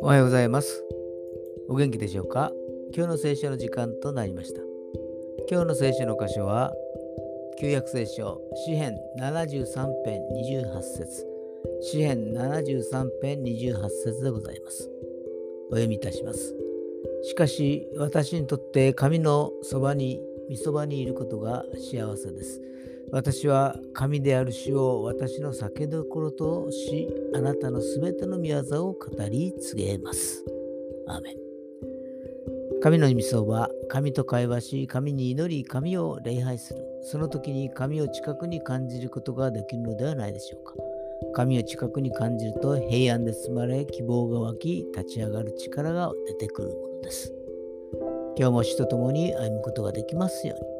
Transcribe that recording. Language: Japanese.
おはようございます。お元気でしょうか？今日の聖書の時間となりました。今日の聖書の箇所は、旧約聖書、詩編73編28節詩編73編28節でございます。お読みいたします。しかし、私にとって神のそばに、御そばにいることが幸せです。私は神である主を私の酒どころとし、あなたのすべての御業を語り告げます。アーメン。神の御そば、神と会話し、神に祈り、神を礼拝する。その時に神を近くに感じることができるのではないでしょうか。神を近くに感じると平安で包まれ、希望が湧き、立ち上がる力が出てくるものです。今日も主と共に歩むことができますように。